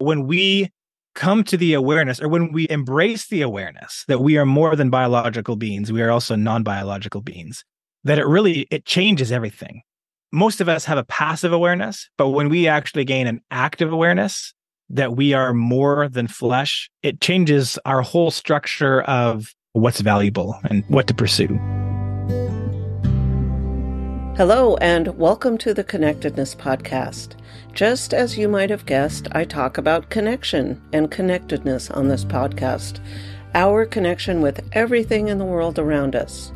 when we come to the awareness or when we embrace the awareness that we are more than biological beings, we are also non-biological beings, that it really it changes everything. Most of us have a passive awareness, but when we actually gain an active awareness that we are more than flesh, it changes our whole structure of what's valuable and what to pursue. Hello, and welcome to the Connectedness Podcast. Just as you might have guessed, I talk about connection and connectedness on this podcast, our connection with everything in the world around us.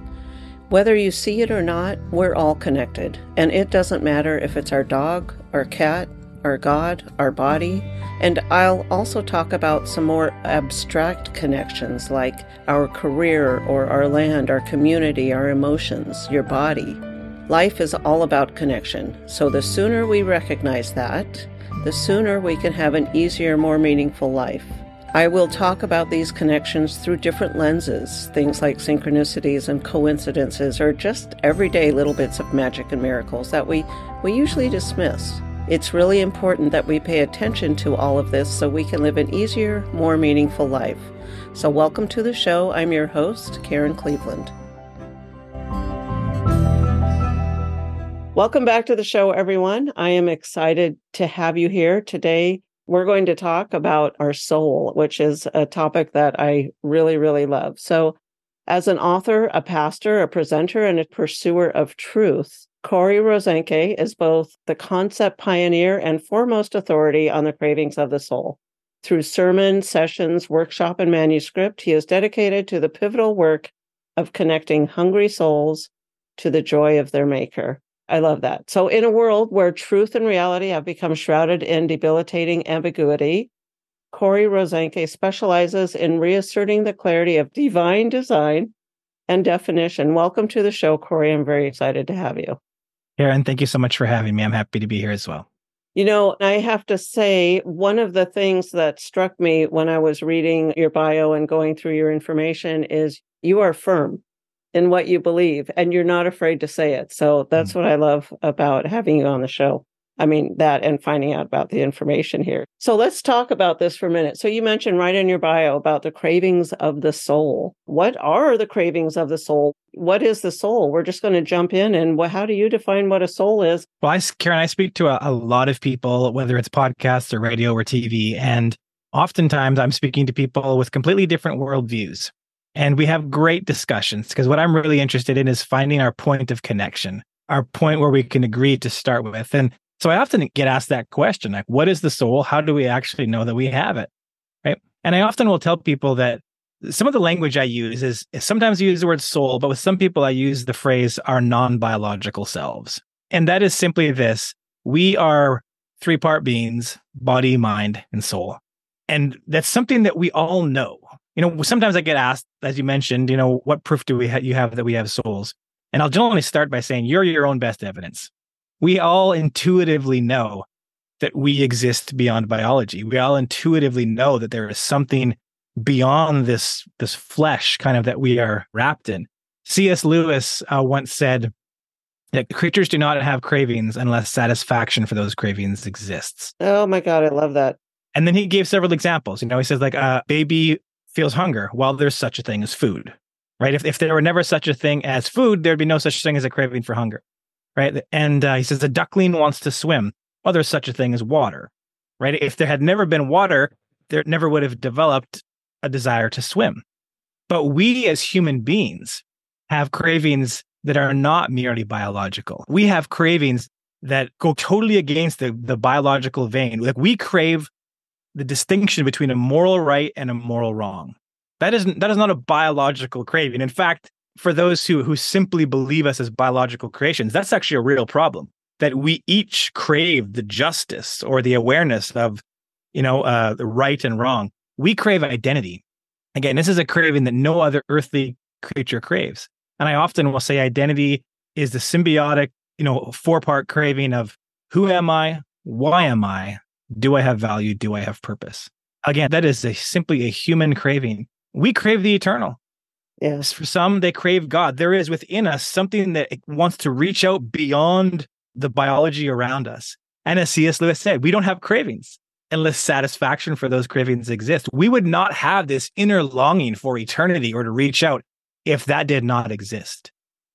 Whether you see it or not, we're all connected, and it doesn't matter if it's our dog, our cat, our God, our body, and I'll also talk about some more abstract connections like our career or our land, our community, our emotions, your body. Life is all about connection, so the sooner we recognize that, the sooner we can have an easier, more meaningful life. I will talk about these connections through different lenses, things like synchronicities and coincidences, or just everyday little bits of magic and miracles that we, we usually dismiss. It's really important that we pay attention to all of this so we can live an easier, more meaningful life. So, welcome to the show. I'm your host, Karen Cleveland. Welcome back to the show, everyone. I am excited to have you here today. We're going to talk about our soul, which is a topic that I really, really love. So, as an author, a pastor, a presenter, and a pursuer of truth, Cory Rosenke is both the concept pioneer and foremost authority on the cravings of the soul. Through sermon, sessions, workshop, and manuscript, he is dedicated to the pivotal work of connecting hungry souls to the joy of their maker. I love that. So, in a world where truth and reality have become shrouded in debilitating ambiguity, Cory Rosenke specializes in reasserting the clarity of divine design and definition. Welcome to the show, Cory. I'm very excited to have you. Karen, thank you so much for having me. I'm happy to be here as well. You know, I have to say, one of the things that struck me when I was reading your bio and going through your information is you are firm in what you believe and you're not afraid to say it. So that's mm-hmm. what I love about having you on the show. I mean, that and finding out about the information here. So let's talk about this for a minute. So you mentioned right in your bio about the cravings of the soul. What are the cravings of the soul? What is the soul? We're just going to jump in and how do you define what a soul is? Well, I, Karen, I speak to a, a lot of people, whether it's podcasts or radio or TV, and oftentimes I'm speaking to people with completely different worldviews. And we have great discussions because what I'm really interested in is finding our point of connection, our point where we can agree to start with. And so I often get asked that question like, what is the soul? How do we actually know that we have it? Right. And I often will tell people that some of the language I use is, sometimes I use the word soul, but with some people I use the phrase our non biological selves. And that is simply this we are three part beings body, mind, and soul. And that's something that we all know you know, sometimes I get asked, as you mentioned, you know, what proof do we ha- you have that we have souls? And I'll generally start by saying you're your own best evidence. We all intuitively know that we exist beyond biology. We all intuitively know that there is something beyond this this flesh kind of that we are wrapped in. C.S. Lewis uh, once said that creatures do not have cravings unless satisfaction for those cravings exists. Oh my god, I love that. And then he gave several examples. You know, he says like a baby feels hunger while there's such a thing as food, right? If, if there were never such a thing as food, there'd be no such thing as a craving for hunger, right? And uh, he says a duckling wants to swim. Well, there's such a thing as water, right? If there had never been water, there never would have developed a desire to swim. But we as human beings have cravings that are not merely biological. We have cravings that go totally against the, the biological vein. Like we crave the distinction between a moral right and a moral wrong. That isn't that is not a biological craving. In fact, for those who who simply believe us as biological creations, that's actually a real problem. That we each crave the justice or the awareness of, you know, uh, the right and wrong. We crave identity. Again, this is a craving that no other earthly creature craves. And I often will say identity is the symbiotic, you know, four part craving of who am I, why am I, do I have value? Do I have purpose? Again, that is a, simply a human craving. We crave the eternal. Yes. For some, they crave God. There is within us something that wants to reach out beyond the biology around us. And as C.S. Lewis said, we don't have cravings. unless satisfaction for those cravings exist. We would not have this inner longing for eternity or to reach out if that did not exist.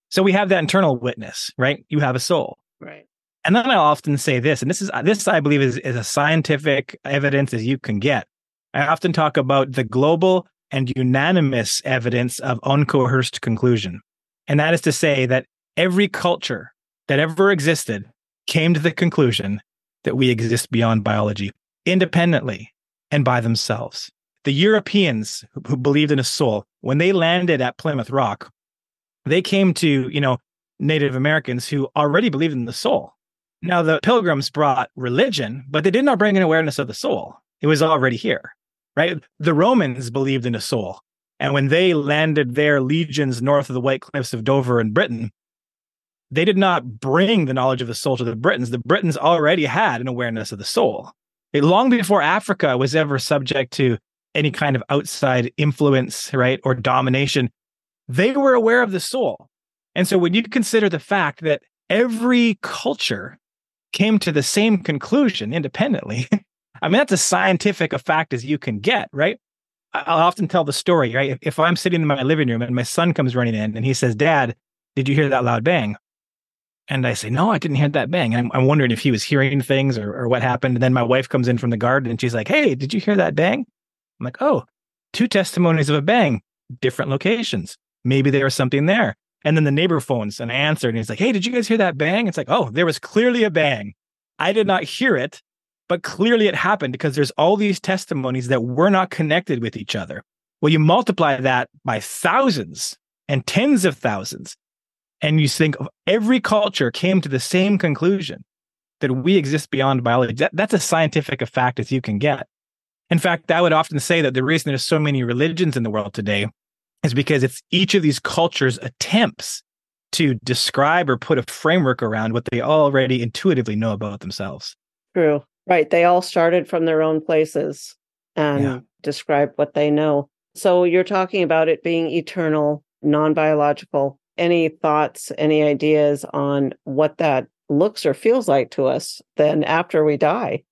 So we have that internal witness, right? You have a soul. Right. And then I often say this, and this is this I believe is, is a scientific evidence as you can get. I often talk about the global and unanimous evidence of uncoerced conclusion. And that is to say that every culture that ever existed came to the conclusion that we exist beyond biology independently and by themselves. The Europeans who believed in a soul, when they landed at Plymouth Rock, they came to, you know, Native Americans who already believed in the soul. Now, the pilgrims brought religion, but they did not bring an awareness of the soul. It was already here, right? The Romans believed in a soul. And when they landed their legions north of the White Cliffs of Dover in Britain, they did not bring the knowledge of the soul to the Britons. The Britons already had an awareness of the soul. Long before Africa was ever subject to any kind of outside influence, right, or domination, they were aware of the soul. And so when you consider the fact that every culture came to the same conclusion independently, I mean, that's as scientific a fact as you can get, right? I'll often tell the story, right? If, I'm sitting in my living room and my son comes running in and he says, Dad, did you hear that loud bang? And I say, no, I didn't hear that bang. I'm, I'm wondering if he was hearing things or, or what happened. And then my wife comes in from the garden and she's like, hey, did you hear that bang? I'm like, oh, two testimonies of a bang, different locations. Maybe there was something there. And then the neighbor phones and I answered and he's like, hey, did you guys hear that bang? It's like, oh, there was clearly a bang. I did not hear it, but clearly it happened because there's all these testimonies that were not connected with each other. Well, you multiply that by thousands and tens of thousands and you think of every culture came to the same conclusion that we exist beyond biology. That, that's as scientific a fact as you can get. In fact, I would often say that the reason there's so many religions in the world today is because it's each of these cultures attempts to describe or put a framework around what they already intuitively know about themselves. True. Right. They all started from their own places and yeah. describe what they know. So you're talking about it being eternal, non biological any thoughts, any ideas on what that looks or feels like to us then after we die?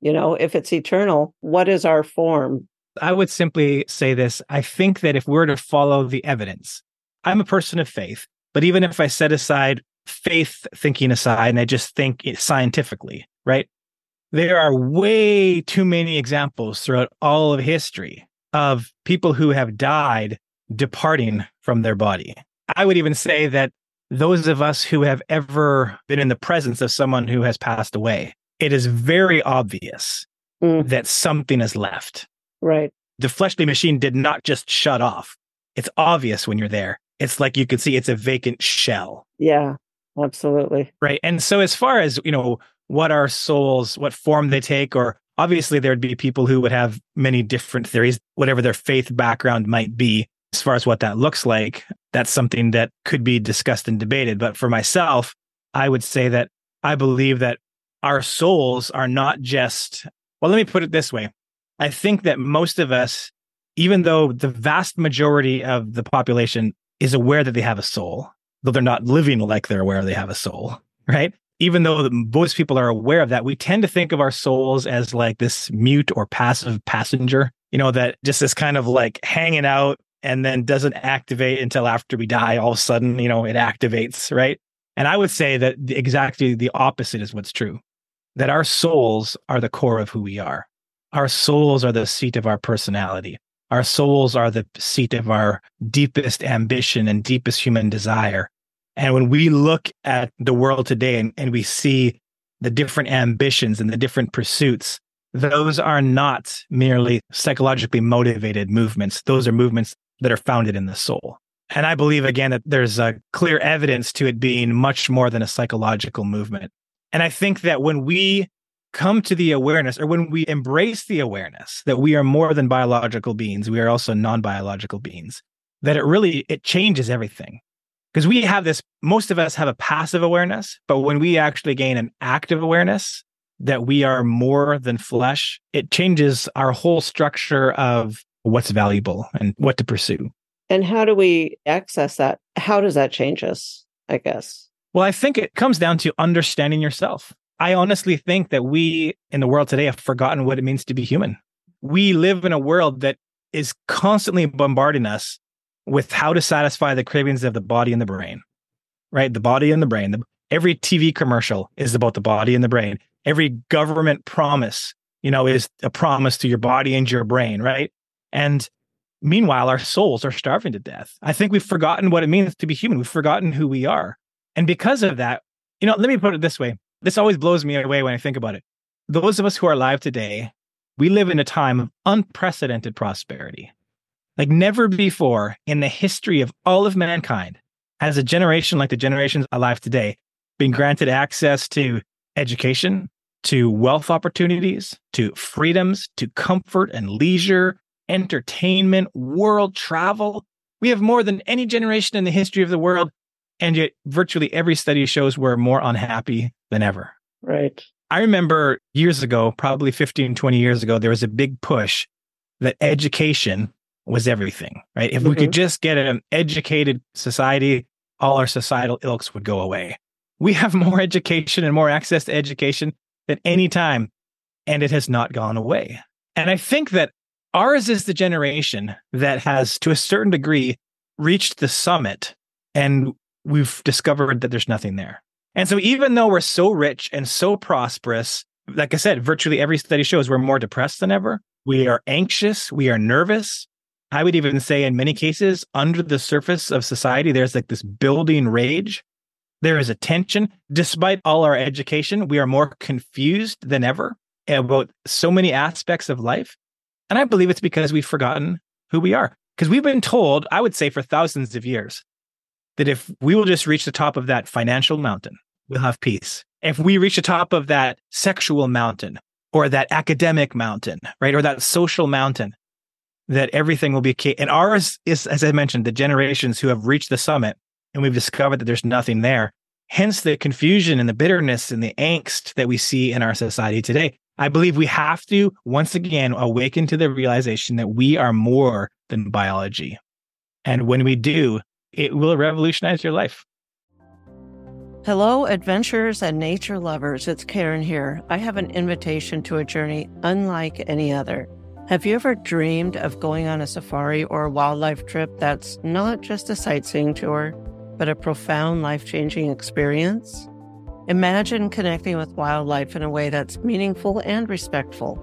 You know, if it's eternal, what is our form? I would simply say this. I think that if we're to follow the evidence, I'm a person of faith, but even if I set aside faith thinking aside and I just think scientifically, right? There are way too many examples throughout all of history of people who have died departing from their body. I would even say that those of us who have ever been in the presence of someone who has passed away, it is very obvious mm. that something is left. Right. The fleshly machine did not just shut off. It's obvious when you're there. It's like you can see it's a vacant shell. Yeah, absolutely. Right. And so as far as, you know, what our souls, what form they take, or obviously there'd be people who would have many different theories, whatever their faith background might be as far as what that looks like, that's something that could be discussed and debated. But for myself, I would say that I believe that our souls are not just, well, let me put it this way. I think that most of us, even though the vast majority of the population is aware that they have a soul, though they're not living like they're aware they have a soul, right? Even though most people are aware of that, we tend to think of our souls as like this mute or passive passenger, you know, that just is kind of like hanging out and then doesn't activate until after we die. All of a sudden, you know, it activates, right? And I would say that exactly the opposite is what's true that our souls are the core of who we are. Our souls are the seat of our personality. Our souls are the seat of our deepest ambition and deepest human desire. And when we look at the world today and, and we see the different ambitions and the different pursuits, those are not merely psychologically motivated movements. Those are movements that are founded in the soul. And I believe again that there's a clear evidence to it being much more than a psychological movement. And I think that when we come to the awareness or when we embrace the awareness that we are more than biological beings, we are also non-biological beings, that it really it changes everything. Because we have this most of us have a passive awareness, but when we actually gain an active awareness that we are more than flesh, it changes our whole structure of what's valuable and what to pursue. And how do we access that? How does that change us, I guess? Well, I think it comes down to understanding yourself. I honestly think that we in the world today have forgotten what it means to be human. We live in a world that is constantly bombarding us with how to satisfy the cravings of the body and the brain, right? The body and the brain. The, every TV commercial is about the body and the brain. Every government promise, you know, is a promise to your body and your brain, right? And meanwhile, our souls are starving to death. I think we've forgotten what it means to be human. We've forgotten who we are. And because of that, you know, let me put it this way. This always blows me away when I think about it. Those of us who are alive today, we live in a time of unprecedented prosperity. Like never before in the history of all of mankind has a generation like the generations alive today been granted access to education, to wealth opportunities, to freedoms, to comfort and leisure, entertainment, world travel. We have more than any generation in the history of the world. And yet, virtually every study shows we're more unhappy than ever. Right. I remember years ago, probably 15, 20 years ago, there was a big push that education was everything, right? If mm-hmm. we could mm-hmm. just get an educated society, all our societal ilks would go away. We have more education and more access to education than any time, and it has not gone away. And I think that ours is the generation that has, to a certain degree, reached the summit and we've discovered that there's nothing there. And so, even though we're so rich and so prosperous, like I said, virtually every study shows we're more depressed than ever. We are anxious. We are nervous. I would even say, in many cases, under the surface of society, there's like this building rage. There is a tension. Despite all our education, we are more confused than ever about so many aspects of life. And I believe it's because we've forgotten who we are. Because we've been told, I would say for thousands of years, that if we will just reach the top of that financial mountain, we'll have peace. If we reach the top of that sexual mountain or that academic mountain, right, or that social mountain, that everything will be okay. And ours is, as I mentioned, the generations who have reached the summit and we've discovered that there's nothing there. Hence the confusion and the bitterness and the angst that we see in our society today. I believe we have to once again awaken to the realization that we are more than biology. And when we do, it will revolutionize your life. Hello, adventurers and nature lovers. It's Karen here. I have an invitation to a journey unlike any other. Have you ever dreamed of going on a safari or a wildlife trip that's not just a sightseeing tour, but a profound life changing experience? Imagine connecting with wildlife in a way that's meaningful and respectful,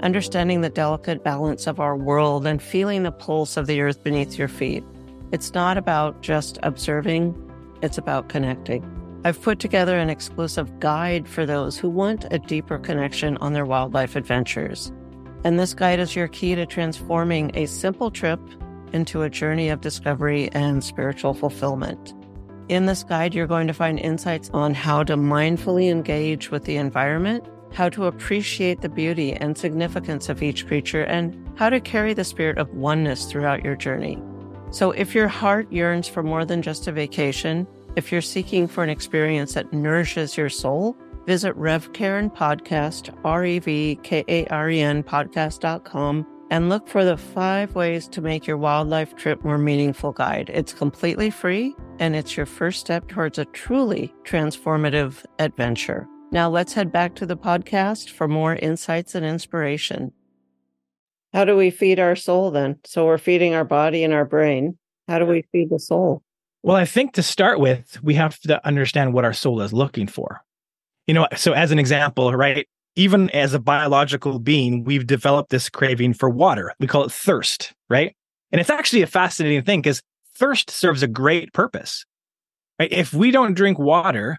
understanding the delicate balance of our world and feeling the pulse of the earth beneath your feet. It's not about just observing, it's about connecting. I've put together an exclusive guide for those who want a deeper connection on their wildlife adventures. And this guide is your key to transforming a simple trip into a journey of discovery and spiritual fulfillment. In this guide, you're going to find insights on how to mindfully engage with the environment, how to appreciate the beauty and significance of each creature, and how to carry the spirit of oneness throughout your journey. So, if your heart yearns for more than just a vacation, if you're seeking for an experience that nourishes your soul, visit RevKaren Podcast, R E V K A R E N podcast.com and look for the five ways to make your wildlife trip more meaningful guide. It's completely free and it's your first step towards a truly transformative adventure. Now let's head back to the podcast for more insights and inspiration. How do we feed our soul then? So we're feeding our body and our brain. How do we feed the soul? Well, I think to start with, we have to understand what our soul is looking for. You know, so as an example, right? even as a biological being, we've developed this craving for water. We call it thirst, right? And it's actually a fascinating thing because thirst serves a great purpose. Right? If we don't drink water,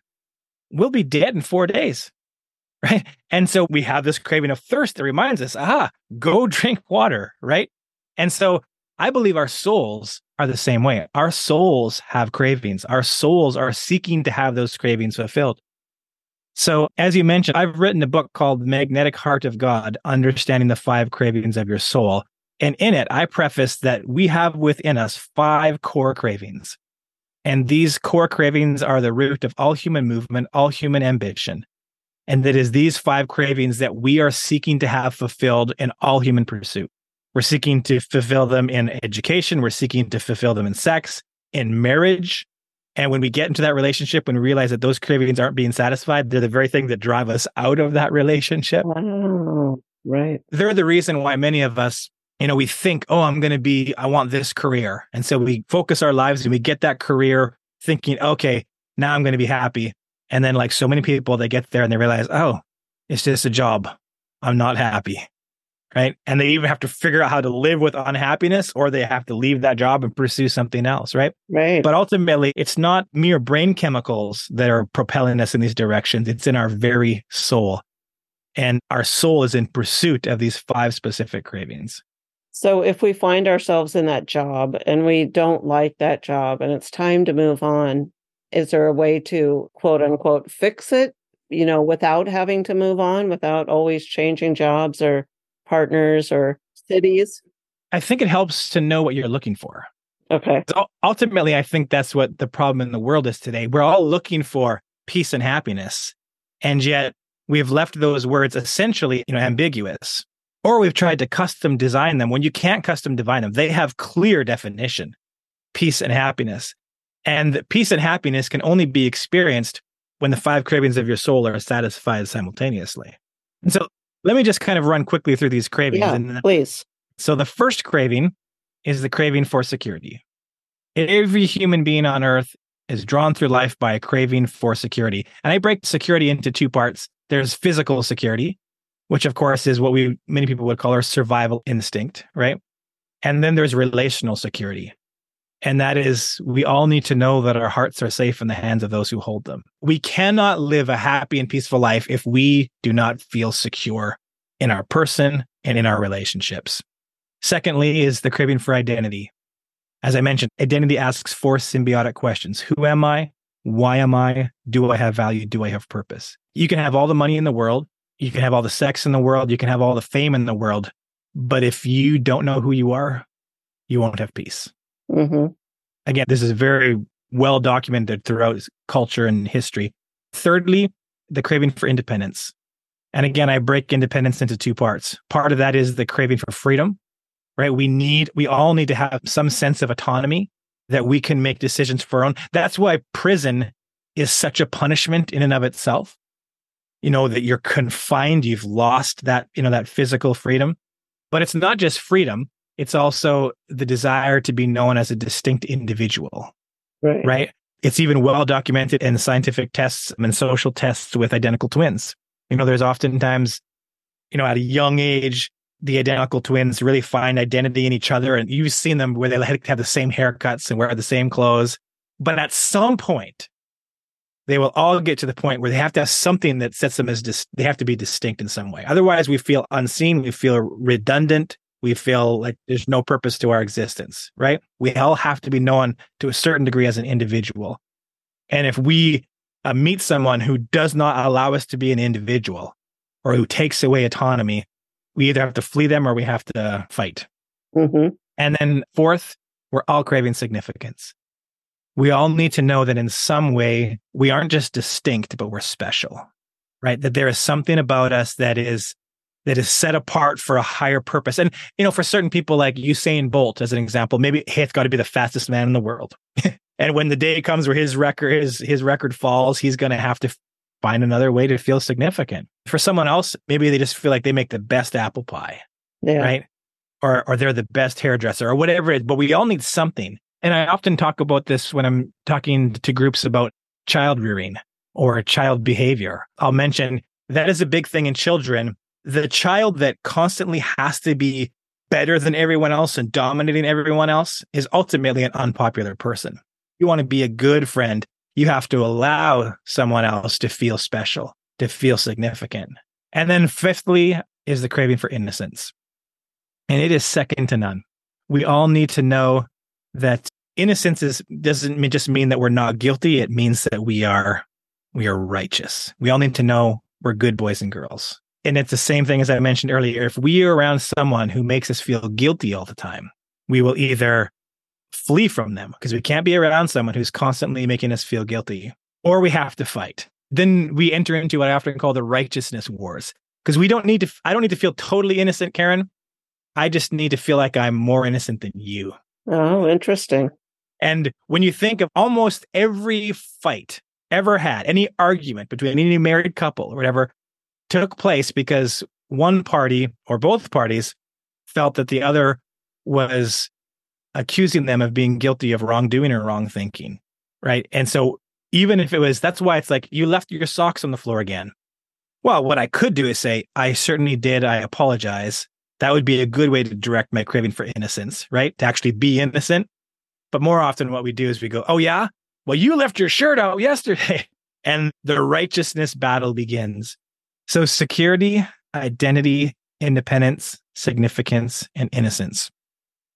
we'll be dead in four days. Right. And so we have this craving of thirst that reminds us, aha, go drink water. Right. And so I believe our souls are the same way. Our souls have cravings. Our souls are seeking to have those cravings fulfilled. So, as you mentioned, I've written a book called Magnetic Heart of God Understanding the Five Cravings of Your Soul. And in it, I preface that we have within us five core cravings. And these core cravings are the root of all human movement, all human ambition. And that is these five cravings that we are seeking to have fulfilled in all human pursuit. We're seeking to fulfill them in education, we're seeking to fulfill them in sex, in marriage, And when we get into that relationship and realize that those cravings aren't being satisfied, they're the very thing that drive us out of that relationship. Oh, right. They're the reason why many of us, you know, we think, oh, I'm going to be, I want this career. And so we focus our lives and we get that career thinking, okay, now I'm going to be happy. And then, like so many people, they get there and they realize, oh, it's just a job. I'm not happy right? And they even have to figure out how to live with unhappiness or they have to leave that job and pursue something else, right? Right. But ultimately, it's not mere brain chemicals that are propelling us in these directions, it's in our very soul. And our soul is in pursuit of these five specific cravings. So if we find ourselves in that job and we don't like that job and it's time to move on, is there a way to quote unquote fix it, you know, without having to move on, without always changing jobs or partners or cities? I think it helps to know what you're looking for. Okay. So ultimately, I think that's what the problem in the world is today. We're all looking for peace and happiness. And yet we've left those words essentially, you know, ambiguous. Or we've tried to custom design them when you can't custom design them. They have clear definition, peace and happiness. And peace and happiness can only be experienced when the five cravings of your soul are satisfied simultaneously. And so let me just kind of run quickly through these cravings. Yeah, and, please. So the first craving is the craving for security. Every human being on earth is drawn through life by a craving for security. And I break security into two parts. There's physical security, which of course is what we many people would call our survival instinct, right? And then there's relational security. And that is, we all need to know that our hearts are safe in the hands of those who hold them. We cannot live a happy and peaceful life if we do not feel secure in our person and in our relationships. Secondly, is the craving for identity. As I mentioned, identity asks four symbiotic questions Who am I? Why am I? Do I have value? Do I have purpose? You can have all the money in the world. You can have all the sex in the world. You can have all the fame in the world. But if you don't know who you are, you won't have peace. Mm-hmm. Again, this is very well documented throughout culture and history. Thirdly, the craving for independence. And again, I break independence into two parts. Part of that is the craving for freedom, right? We need, we all need to have some sense of autonomy that we can make decisions for our own. That's why prison is such a punishment in and of itself. You know, that you're confined, you've lost that, you know, that physical freedom. But it's not just freedom, it's also the desire to be known as a distinct individual. Right. Right. It's even well documented in scientific tests and social tests with identical twins. You know, there's oftentimes, you know, at a young age, the identical twins really find identity in each other. And you've seen them where they have the same haircuts and wear the same clothes. But at some point, they will all get to the point where they have to have something that sets them as dis- they have to be distinct in some way. Otherwise, we feel unseen, we feel redundant, we feel like there's no purpose to our existence, right? We all have to be known to a certain degree as an individual. And if we uh, meet someone who does not allow us to be an individual or who takes away autonomy, we either have to flee them or we have to fight. Mm-hmm. And then, fourth, we're all craving significance. We all need to know that in some way, we aren't just distinct, but we're special, right? That there is something about us that is that is set apart for a higher purpose. And, you know, for certain people like Usain Bolt, as an example, maybe hey, it's got to be the fastest man in the world. and when the day comes where his record his, his record falls, he's going to have to find another way to feel significant. For someone else, maybe they just feel like they make the best apple pie. Yeah. Right. Or or they're the best hairdresser or whatever it is. But we all need something. And I often talk about this when I'm talking to groups about child rearing or child behavior. I'll mention that is a big thing in children the child that constantly has to be better than everyone else and dominating everyone else is ultimately an unpopular person. You want to be a good friend, you have to allow someone else to feel special, to feel significant. And then fifthly is the craving for innocence. And it is second to none. We all need to know that innocence is, doesn't just mean that we're not guilty. It means that we are, we are righteous. We all need to know we're good boys and girls. And it's the same thing as I mentioned earlier. If we are around someone who makes us feel guilty all the time, we will either flee from them because we can't be around someone who's constantly making us feel guilty, or we have to fight. Then we enter into what I often call the righteousness wars because we don't need to, I don't need to feel totally innocent, Karen. I just need to feel like I'm more innocent than you. Oh, interesting. And when you think of almost every fight ever had, any argument between any married couple or whatever took place because one party or both parties felt that the other was accusing them of being guilty of wrongdoing or wrong thinking. Right. And so even if it was, that's why it's like you left your socks on the floor again. Well, what I could do is say, I certainly did. I apologize. That would be a good way to direct my craving for innocence, right? To actually be innocent. But more often, what we do is we go, Oh, yeah. Well, you left your shirt out yesterday. And the righteousness battle begins. So, security, identity, independence, significance, and innocence.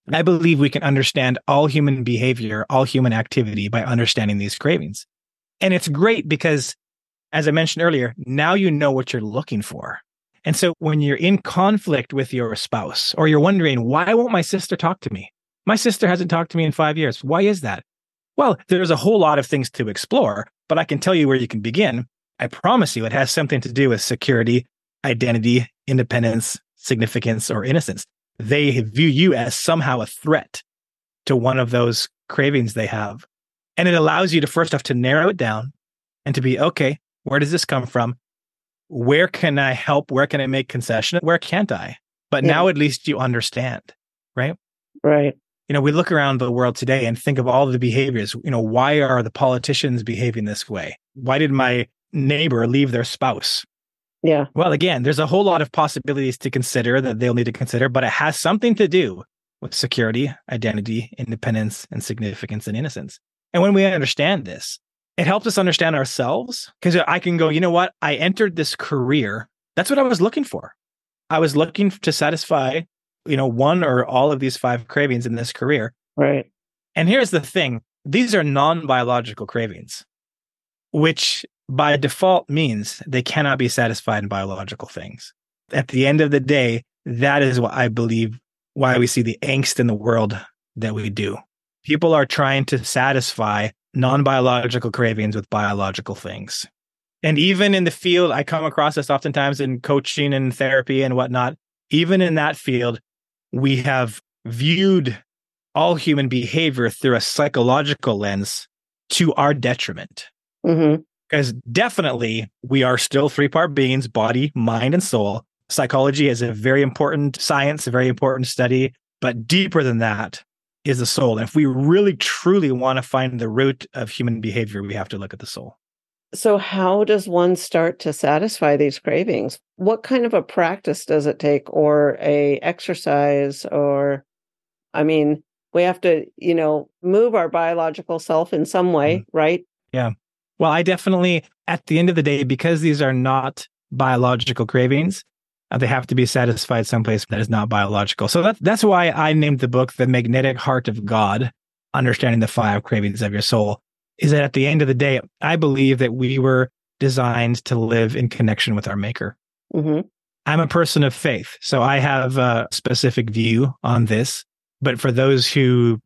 I mm-hmm. believe we can understand all human behavior, all human activity by understanding these cravings. And it's great because, as I mentioned earlier, now you know what you're looking for. And so when you're in conflict with your spouse or you're wondering, why won't my sister talk to me? My sister hasn't talked to me in five years. Why is that? Well, there's a whole lot of things to explore, but I can tell you where you can begin. I promise you it has something to do with security, identity, independence, significance, or innocence. They view you as somehow a threat to one of those cravings they have. And it allows you to first off to narrow it down and to be, okay, where does this come from? Where can I help? Where can I make concession? Where can't I? But yeah. now at least you understand, right? Right. You know, we look around the world today and think of all the behaviors. You know, why are the politicians behaving this way? Why did my neighbor leave their spouse? Yeah. Well, again, there's a whole lot of possibilities to consider that they'll need to consider, but it has something to do with security, identity, independence, and significance and innocence. And when we understand this, it helps us understand ourselves because I can go, you know what? I entered this career. That's what I was looking for. I was looking to satisfy, you know, one or all of these five cravings in this career. Right. And here's the thing these are non biological cravings, which by default means they cannot be satisfied in biological things. At the end of the day, that is what I believe why we see the angst in the world that we do people are trying to satisfy non biological cravings with biological things. And even in the field, I come across this oftentimes in coaching and therapy and whatnot. Even in that field, we have viewed all human behavior through a psychological lens to our detriment. Mm-hmm. Because definitely we are still three part beings body, mind, and soul. Psychology is a very important science, a very important study. But deeper than that, is the soul. And if we really truly want to find the root of human behavior, we have to look at the soul. So, how does one start to satisfy these cravings? What kind of a practice does it take, or a exercise, or, I mean, we have to, you know, move our biological self in some way, mm-hmm. right? Yeah. Well, I definitely, at the end of the day, because these are not biological cravings, uh, they have to be satisfied someplace that is not biological. So that, that's why I named the book The Magnetic Heart of God, Understanding the Five Cravings of Your Soul. Is that at the end of the day, I believe that we were designed to live in connection with our maker. Mm-hmm. I'm a person of faith, so I have a specific view on this. But for those who,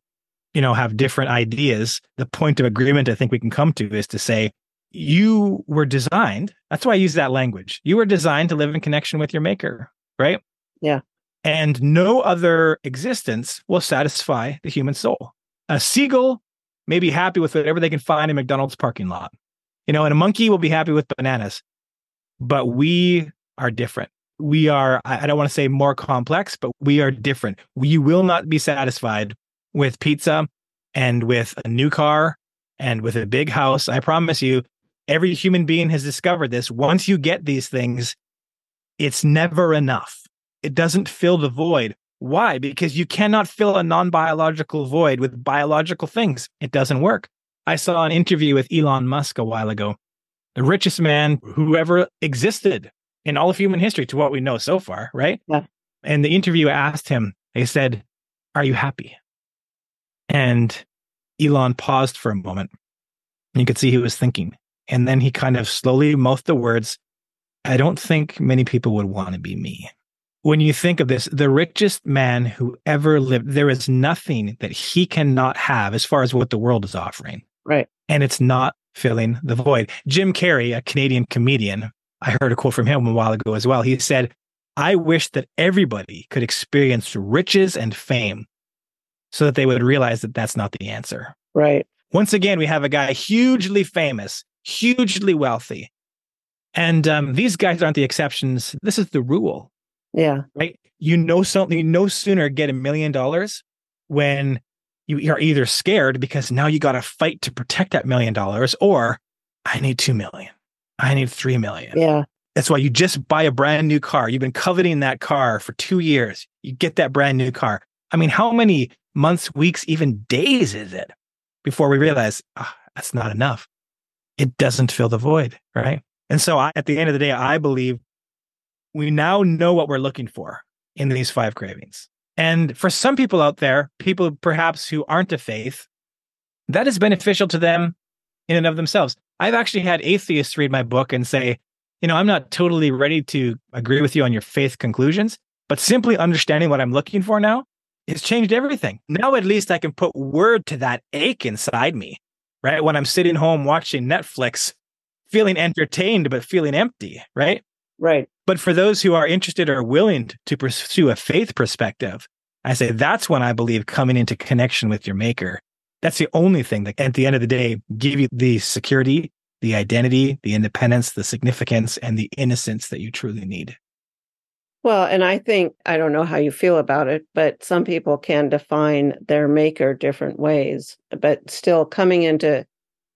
you know, have different ideas, the point of agreement I think we can come to is to say, you were designed. That's why I use that language. You were designed to live in connection with your maker, right? Yeah. And no other existence will satisfy the human soul. A seagull may be happy with whatever they can find in McDonald's parking lot. You know, and a monkey will be happy with bananas. But we are different. We are, I don't want to say more complex, but we are different. We will not be satisfied with pizza and with a new car and with a big house. I promise you, every human being has discovered this. Once you get these things, it's never enough. It doesn't fill the void. Why? Because you cannot fill a non biological void with biological things. It doesn't work. I saw an interview with Elon Musk a while ago, the richest man who ever existed in all of human history, to what we know so far, right? Yeah. And the interview asked him, they said, Are you happy? And Elon paused for a moment. You could see he was thinking. And then he kind of slowly mouthed the words, I don't think many people would want to be me. When you think of this, the richest man who ever lived, there is nothing that he cannot have as far as what the world is offering. Right. And it's not filling the void. Jim Carrey, a Canadian comedian, I heard a quote from him a while ago as well. He said, I wish that everybody could experience riches and fame so that they would realize that that's not the answer. Right. Once again, we have a guy hugely famous, hugely wealthy. And um, these guys aren't the exceptions. This is the rule. Yeah. Right. You know something, you no sooner get a million dollars when you are either scared because now you got to fight to protect that million dollars, or I need two million. I need three million. Yeah. That's why you just buy a brand new car. You've been coveting that car for two years. You get that brand new car. I mean, how many months, weeks, even days is it before we realize oh, that's not enough? It doesn't fill the void, right? And so I, at the end of the day, I believe we now know what we're looking for in these five cravings. And for some people out there, people perhaps who aren't of faith, that is beneficial to them in and of themselves. I've actually had atheists read my book and say, you know, I'm not totally ready to agree with you on your faith conclusions, but simply understanding what I'm looking for now has changed everything. Now, at least I can put word to that ache inside me, right? When I'm sitting home watching Netflix, feeling entertained, but feeling empty, right? Right. But for those who are interested or willing to pursue a faith perspective, I say that's when I believe coming into connection with your maker. That's the only thing that at the end of the day give you the security, the identity, the independence, the significance, and the innocence that you truly need. Well, and I think, I don't know how you feel about it, but some people can define their maker different ways, but still coming into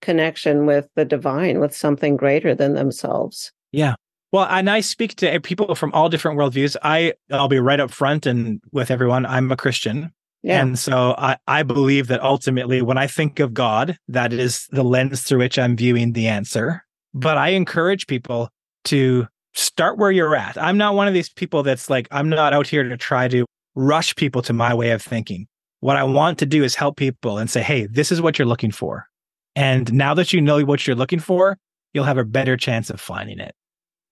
connection with the divine, with something greater than themselves. Yeah. Well, and I speak to eh, people from all different worldviews. I, I'll be right up front and with everyone, I'm a Christian. Yeah. And so I, I believe that ultimately, when I think of God, that is the lens through which I'm viewing the answer. But I encourage people to start where you're at. I'm not one of these people that's like, I'm not out here to try to rush people to my way of thinking. What I want to do is help people and say, hey, this is what you're looking for. And now that you know what you're looking for, you'll have a better chance of finding it.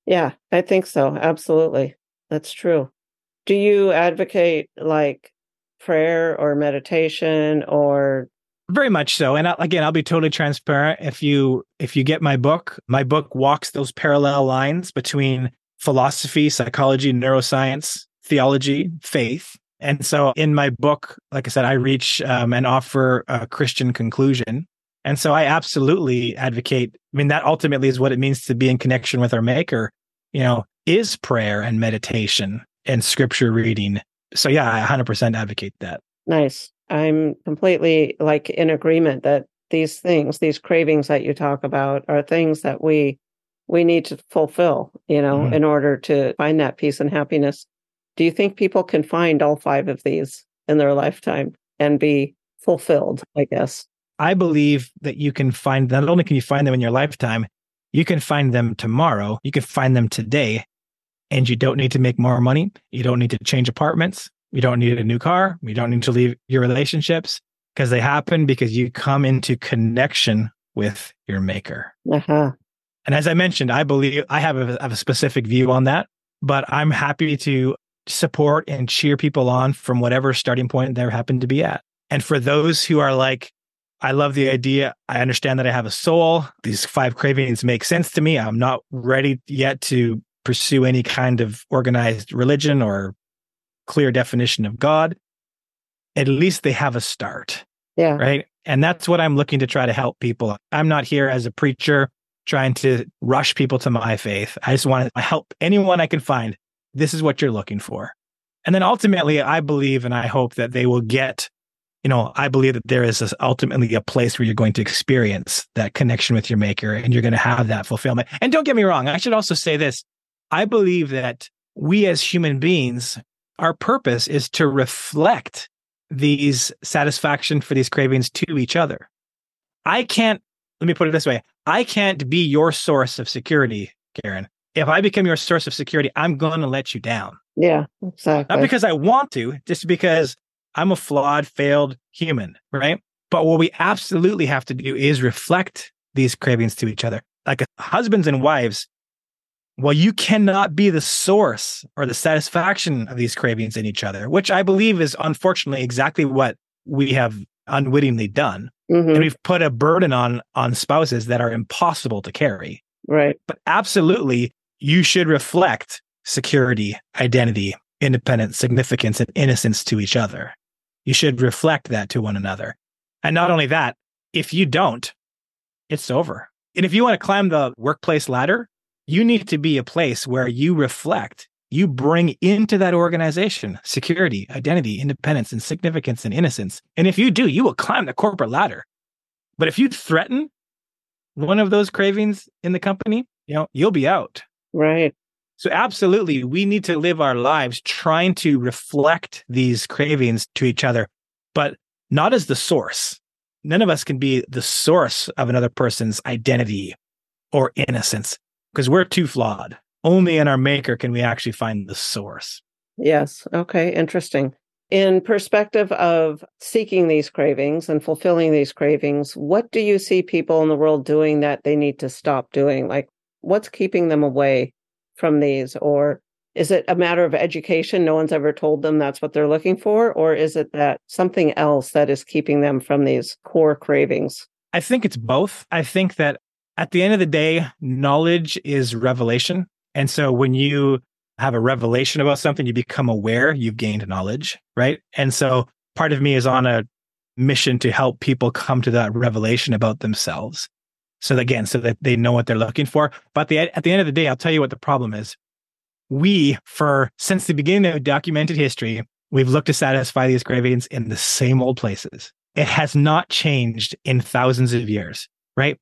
Yeah, I think so. Absolutely. That's true. Do you advocate like prayer or meditation or very much so. And again i'll be totally transparent. If you if you get my book my book walks those parallel lines between philosophy psychology neuroscience theology faith. And so in my book like i said i reach um, and offer a christian conclusion. And so i absolutely advocate i mean that ultimately is what it means to be in connection with our maker you know is prayer and meditation and scripture reading. So yeah i 100% advocate that. Nice I'm completely like in agreement that these things, these cravings that you talk about are things that we we need to fulfill, you know, mm-hmm. in order to find that peace and happiness. Do you think people can find all five of these in their lifetime and be fulfilled, I guess? I believe that you can find not only can you find them in your lifetime, you can find them tomorrow, you can find them today, and you don't need to make more money. You don't need to change apartments. You don't need a new car. We don't need to leave your relationships because they happen because you come into connection with your maker. Uh-huh. And as I mentioned, I believe I have a, have a specific view on that, but I'm happy to support and cheer people on from whatever starting point they happen to be at. And for those who are like, I love the idea. I understand that I have a soul. These five cravings make sense to me. I'm not ready yet to pursue any kind of organized religion or clear definition of God, at least they have a start. Yeah. Right. And that's what I'm looking to try to help people. I'm not here as a preacher trying to rush people to my faith. I just want to help anyone I can find. This is what you're looking for. And then ultimately, I believe and I hope that they will get, you know, I believe that there is this, ultimately a place where you're going to experience that connection with your maker and you're going to have that fulfillment. And don't get me wrong. I should also say this. I believe that we as human beings our purpose is to reflect these satisfaction for these cravings to each other. I can't, let me put it this way I can't be your source of security, Karen. If I become your source of security, I'm going to let you down. Yeah, exactly. Not because I want to, just because I'm a flawed, failed human, right? But what we absolutely have to do is reflect these cravings to each other. Like husbands and wives well, you cannot be the source or the satisfaction of these cravings in each other, which I believe is unfortunately exactly what we have unwittingly done. Mm-hmm. And we've put a burden on on spouses that are impossible to carry. Right. But absolutely, you should reflect security, identity, independence, significance, and innocence to each other. You should reflect that to one another. And not only that, If you don't, it's over. And if you want to climb the workplace ladder, you need to be a place where you reflect, you bring into that organization security, identity, independence, and significance and innocence. And if you do, you will climb the corporate ladder. But if you threaten one of those cravings in the company, you know, you'll be out. Right. So absolutely, we need to live our lives trying to reflect these cravings to each other, but not as the source. None of us can be the source of another person's identity or innocence because we're too flawed. Only in our maker can we actually find the source. Yes. Okay. Interesting. In perspective of seeking these cravings and fulfilling these cravings, what do you see people in the world doing that they need to stop doing? Like, what's keeping them away from these? Or is it a matter of education? No one's ever told them that's what they're looking for? Or is it that something else that is keeping them from these core cravings? I think it's both. I think that at the end of the day, knowledge is revelation. And so when you have a revelation about something, you become aware, you've gained knowledge, right? And so part of me is on a mission to help people come to that revelation about themselves. So again, so that they know what they're looking for. But the, at the end of the day, I'll tell you what the problem is. We, for since the beginning of documented history, we've looked to satisfy these cravings in the same old places. It has not changed in thousands of years, right?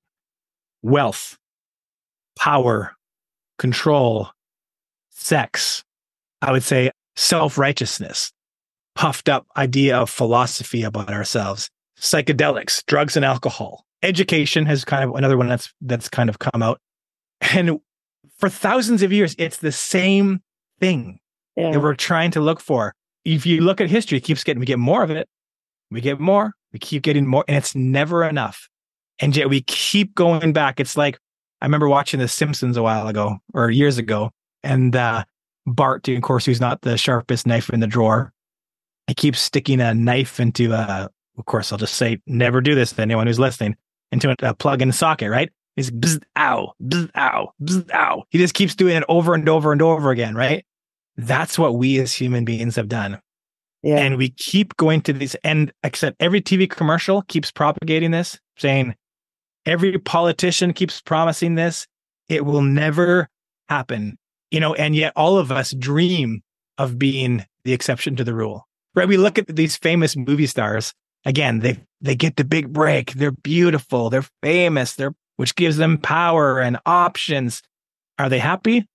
Wealth, power, control, sex, I would say self righteousness, puffed up idea of philosophy about ourselves, psychedelics, drugs and alcohol, education has kind of another one that's that's kind of come out. And for thousands of years it's the same thing yeah. that we're trying to look for. If you look at history it keeps getting we get more of it we get more we keep getting more and it's never enough and yet we keep going back it's like i remember watching the simpsons a while ago or years ago and uh bart of course who's not the sharpest knife in the drawer he keeps sticking a knife into a of course, I'll just say never do this to anyone who's listening into a plug-in socket, right? He's bzz, ow, bzz, ow, bzz, ow. He just keeps doing it over and over and over again, right? That's what we as human beings have done. Yeah. And we keep going to these, and except every TV commercial keeps propagating this, saying every politician keeps promising this. It will never happen, you know, and yet all of us dream of being the exception to the rule, right? We look at these famous movie stars again, they they get the big break. They're beautiful. They're famous. They're which gives them power and options. Are they happy?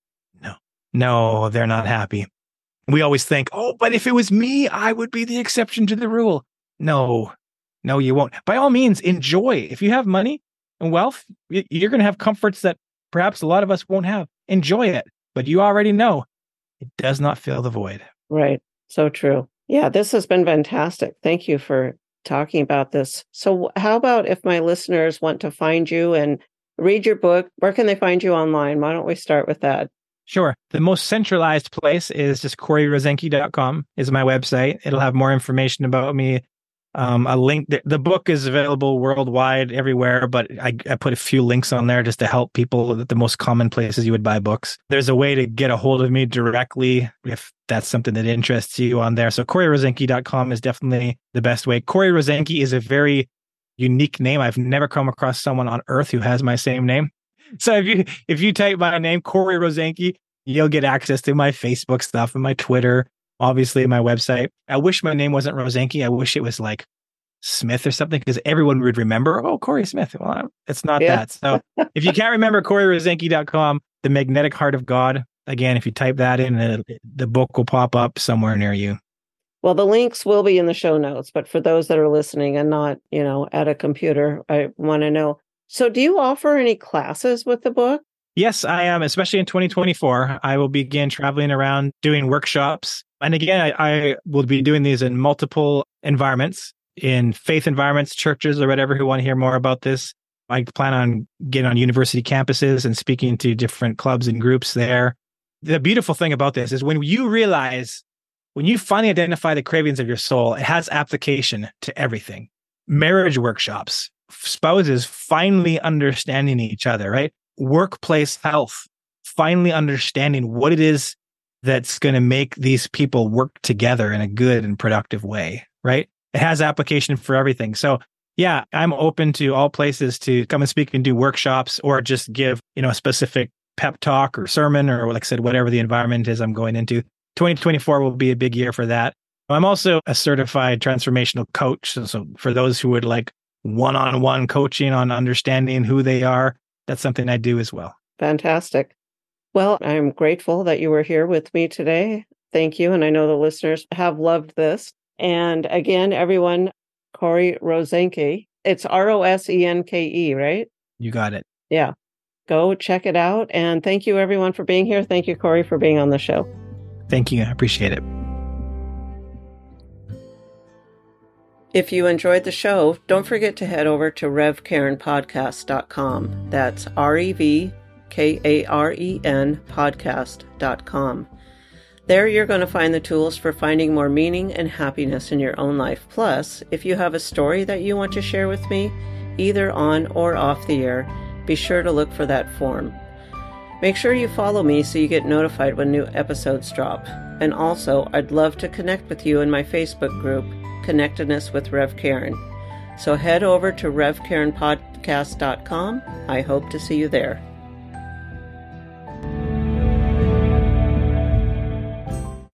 No. No, they're not happy. We always think, oh, but if it was me, I would be the exception to the rule. No, no, you won't. By all means, enjoy. If you have money and wealth, you're going to have comforts that perhaps a lot of us won't have. Enjoy it. But you already know it does not fill the void. Right. So true. Yeah, this has been fantastic. Thank you for talking about this. So, how about if my listeners want to find you and read your book? Where can they find you online? Why don't we start with that? Sure. The most centralized place is just CoryRosenke.com is my website. It'll have more information about me, um, a link. The, the, book is available worldwide everywhere, but I, I, put a few links on there just to help people at the most common places you would buy books. There's a way to get a hold of me directly if that's something that interests you on there. So CoryRosenke.com is definitely the best way. Cory Rosenke is a very unique name. I've never come across someone on earth who has my same name. So if you if you type my name, Cory Rosenke, you'll get access to my Facebook stuff and my Twitter obviously my website. I wish my name wasn't Rosenke. I wish it was like Smith or something because everyone would remember, oh, Cory Smith. Well, it's not yeah. that. So if you can't remember CoryRosenke.com, The Magnetic Heart of God, again, if you type that in, the, the book will pop up somewhere near you. Well, the links will be in the show notes, but for those that are listening and not, you know, at a computer, I want to know. So, do you offer any classes with the book? Yes, I am, especially in 2024. I will begin traveling around doing workshops and again, I, I, will be doing these in multiple environments, in faith environments, churches, or whatever who want to hear more about this. I plan on getting on university campuses and speaking to different clubs and groups there. The beautiful thing about this is when you realize, when you finally identify the cravings of your soul, it has application to everything. Marriage workshops, spouses finally understanding each other, right? Workplace health, finally understanding what it is that's going to make these people work together in a good and productive way, right? It has application for everything. So yeah, I'm open to all places to come and speak and do workshops or just give, you know, a specific pep talk or sermon or like I said, whatever the environment is I'm going into. 2024 will be a big year for that. I'm also a certified transformational coach. So, so for those who would like one on one coaching on understanding who they are, that's something I do as well. Fantastic. Well, I'm grateful that you were here with me today. Thank you. And I know the listeners have loved this. And again, everyone, Cory Rosenke, it's R O S E N K E, right? You got it. Yeah. Go check it out. And thank you, everyone, for being here. Thank you, Cory, for being on the show. Thank you. I appreciate it. If you enjoyed the show, don't forget to head over to revkarenpodcast.com. That's R E V K A R E N podcast.com. There, you're going to find the tools for finding more meaning and happiness in your own life. Plus, if you have a story that you want to share with me, either on or off the air, be sure to look for that form. Make sure you follow me so you get notified when new episodes drop. And also, I'd love to connect with you in my Facebook group, Connectedness with Rev Karen. So head over to revkarenpodcast.com. I hope to see you there.